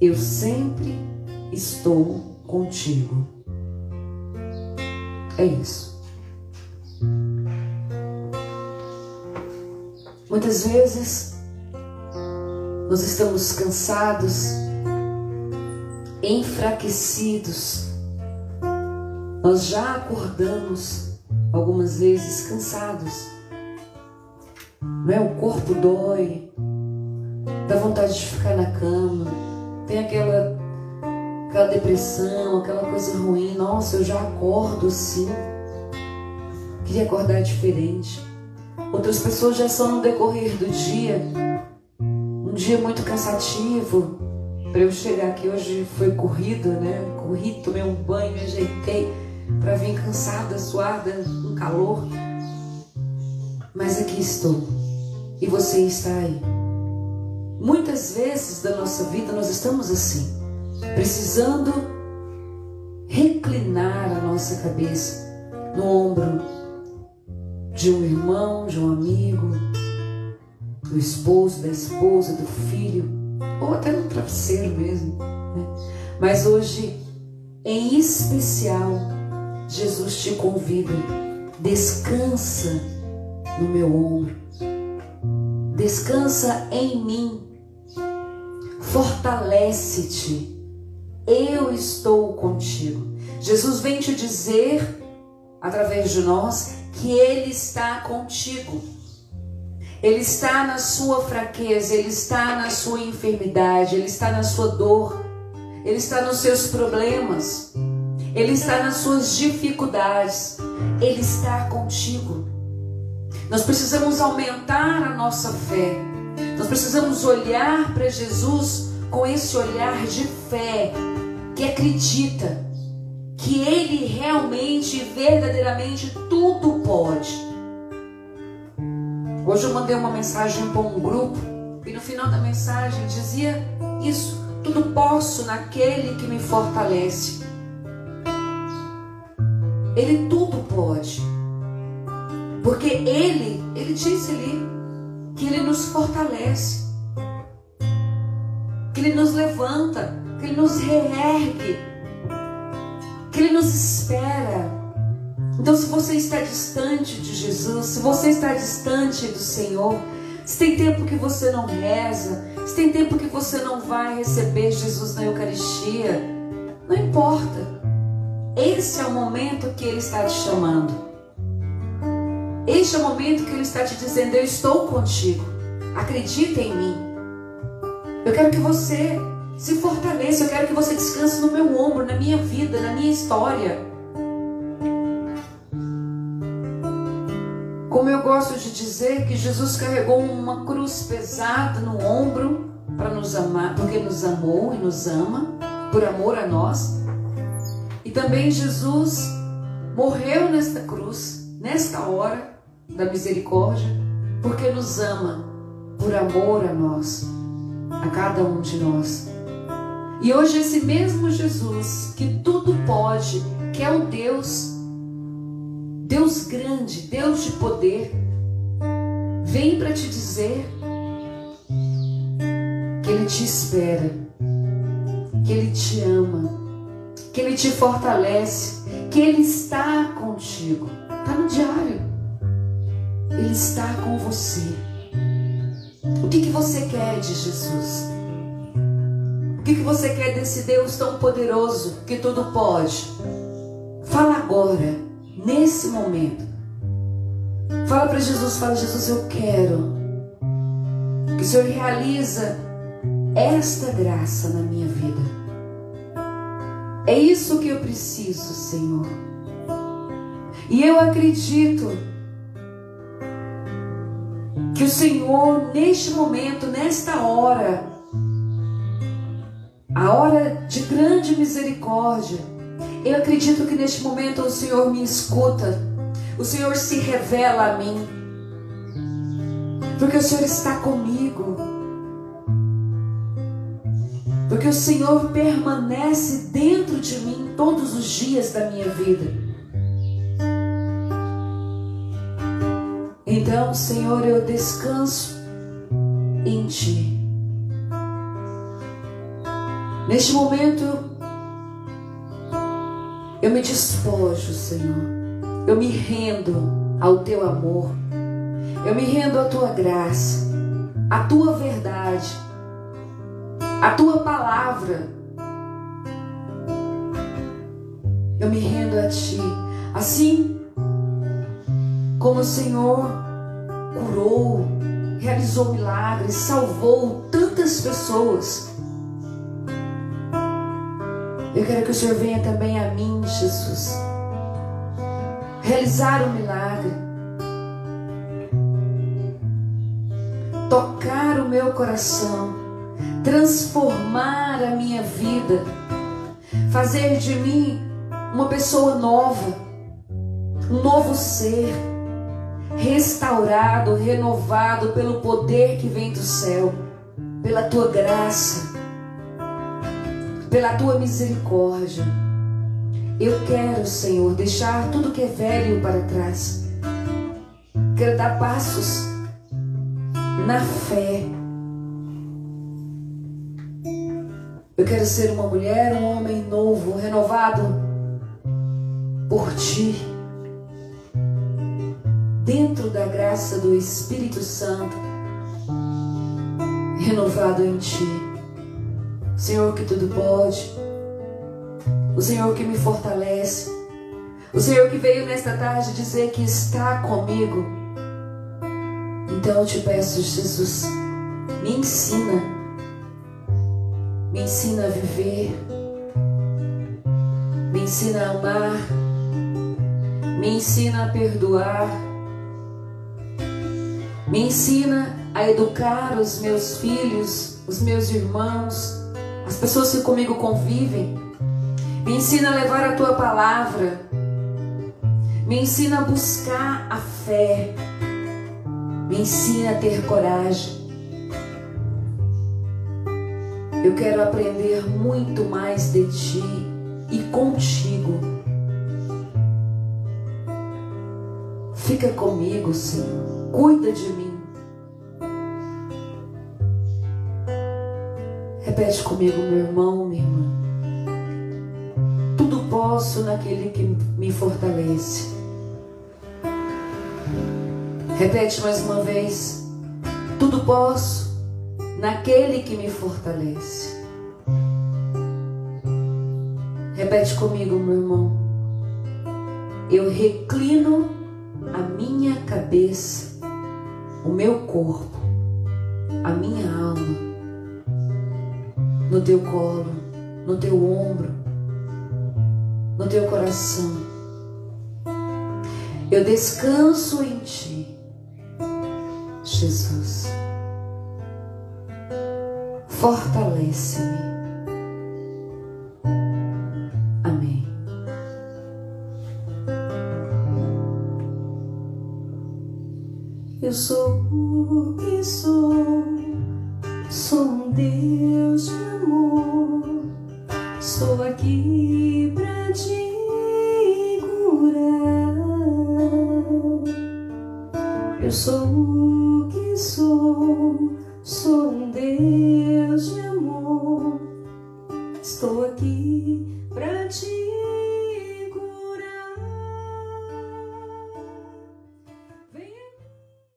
Eu sempre estou contigo. É isso. Muitas vezes nós estamos cansados, enfraquecidos. Nós já acordamos algumas vezes cansados. Não é? O corpo dói, dá vontade de ficar na cama, tem aquela aquela depressão, aquela coisa ruim. Nossa, eu já acordo assim. Queria acordar diferente. Outras pessoas já são no decorrer do dia. Um dia muito cansativo. Para eu chegar aqui hoje foi corrido, né? Corri, tomei um banho, me ajeitei para vir cansada, suada, com calor. Mas aqui estou. E você está aí. Muitas vezes da nossa vida nós estamos assim precisando reclinar a nossa cabeça no ombro de um irmão, de um amigo, do esposo, da esposa, do filho, ou até no travesseiro mesmo. Né? Mas hoje, em especial, Jesus te convida, descansa no meu ombro, descansa em mim, fortalece-te eu estou contigo. Jesus vem te dizer, através de nós, que Ele está contigo. Ele está na sua fraqueza, Ele está na sua enfermidade, Ele está na sua dor, Ele está nos seus problemas, Ele está nas suas dificuldades, Ele está contigo. Nós precisamos aumentar a nossa fé, nós precisamos olhar para Jesus com esse olhar de fé, que acredita que Ele realmente, verdadeiramente, tudo pode. Hoje eu mandei uma mensagem para um grupo e no final da mensagem dizia isso: tudo posso naquele que me fortalece. Ele tudo pode. Porque ele, ele disse ali que ele nos fortalece. Que ele nos levanta que Ele nos reergue, que Ele nos espera. Então, se você está distante de Jesus, se você está distante do Senhor, se tem tempo que você não reza, se tem tempo que você não vai receber Jesus na Eucaristia, não importa. Esse é o momento que Ele está te chamando. Este é o momento que Ele está te dizendo: Eu estou contigo. Acredita em mim. Eu quero que você se fortaleça. Eu quero que você descanse no meu ombro, na minha vida, na minha história. Como eu gosto de dizer que Jesus carregou uma cruz pesada no ombro para nos amar, porque nos amou e nos ama, por amor a nós. E também Jesus morreu nesta cruz, nesta hora da misericórdia, porque nos ama, por amor a nós, a cada um de nós. E hoje esse mesmo Jesus, que tudo pode, que é o Deus, Deus grande, Deus de poder, vem para te dizer que Ele te espera, que Ele te ama, que Ele te fortalece, que Ele está contigo. Está no diário. Ele está com você. O que, que você quer de Jesus? que, que você quer desse Deus tão poderoso que tudo pode? Fala agora, nesse momento. Fala para Jesus, fala Jesus, eu quero que o Senhor realiza esta graça na minha vida. É isso que eu preciso, Senhor. E eu acredito que o Senhor, neste momento, nesta hora, a hora de grande misericórdia. Eu acredito que neste momento o Senhor me escuta, o Senhor se revela a mim, porque o Senhor está comigo, porque o Senhor permanece dentro de mim todos os dias da minha vida. Então, Senhor, eu descanso em Ti. Neste momento, eu me despojo, Senhor. Eu me rendo ao teu amor. Eu me rendo à tua graça, à tua verdade, à tua palavra. Eu me rendo a ti. Assim como o Senhor curou, realizou milagres, salvou tantas pessoas. Eu quero que o Senhor venha também a mim, Jesus, realizar um milagre, tocar o meu coração, transformar a minha vida, fazer de mim uma pessoa nova, um novo ser, restaurado, renovado pelo poder que vem do céu, pela tua graça pela tua misericórdia. Eu quero, Senhor, deixar tudo que é velho para trás. Quero dar passos na fé. Eu quero ser uma mulher, um homem novo, renovado por ti. Dentro da graça do Espírito Santo, renovado em ti. Senhor que tudo pode, o Senhor que me fortalece, o Senhor que veio nesta tarde dizer que está comigo. Então eu te peço, Jesus, me ensina, me ensina a viver, me ensina a amar, me ensina a perdoar, me ensina a educar os meus filhos, os meus irmãos, as pessoas que comigo convivem. Me ensina a levar a tua palavra. Me ensina a buscar a fé. Me ensina a ter coragem. Eu quero aprender muito mais de ti e contigo. Fica comigo, Senhor. Cuida de mim. Repete comigo, meu irmão, minha irmã. Tudo posso naquele que me fortalece. Repete mais uma vez. Tudo posso naquele que me fortalece. Repete comigo, meu irmão. Eu reclino a minha cabeça, o meu corpo, a minha alma no teu colo, no teu ombro, no teu coração. Eu descanso em ti, Jesus. Fortalece-me. Eu sou o que sou, sou um Deus de Estou aqui pra te curar. Eu sou o que sou, sou um Deus de amor. Estou aqui pra te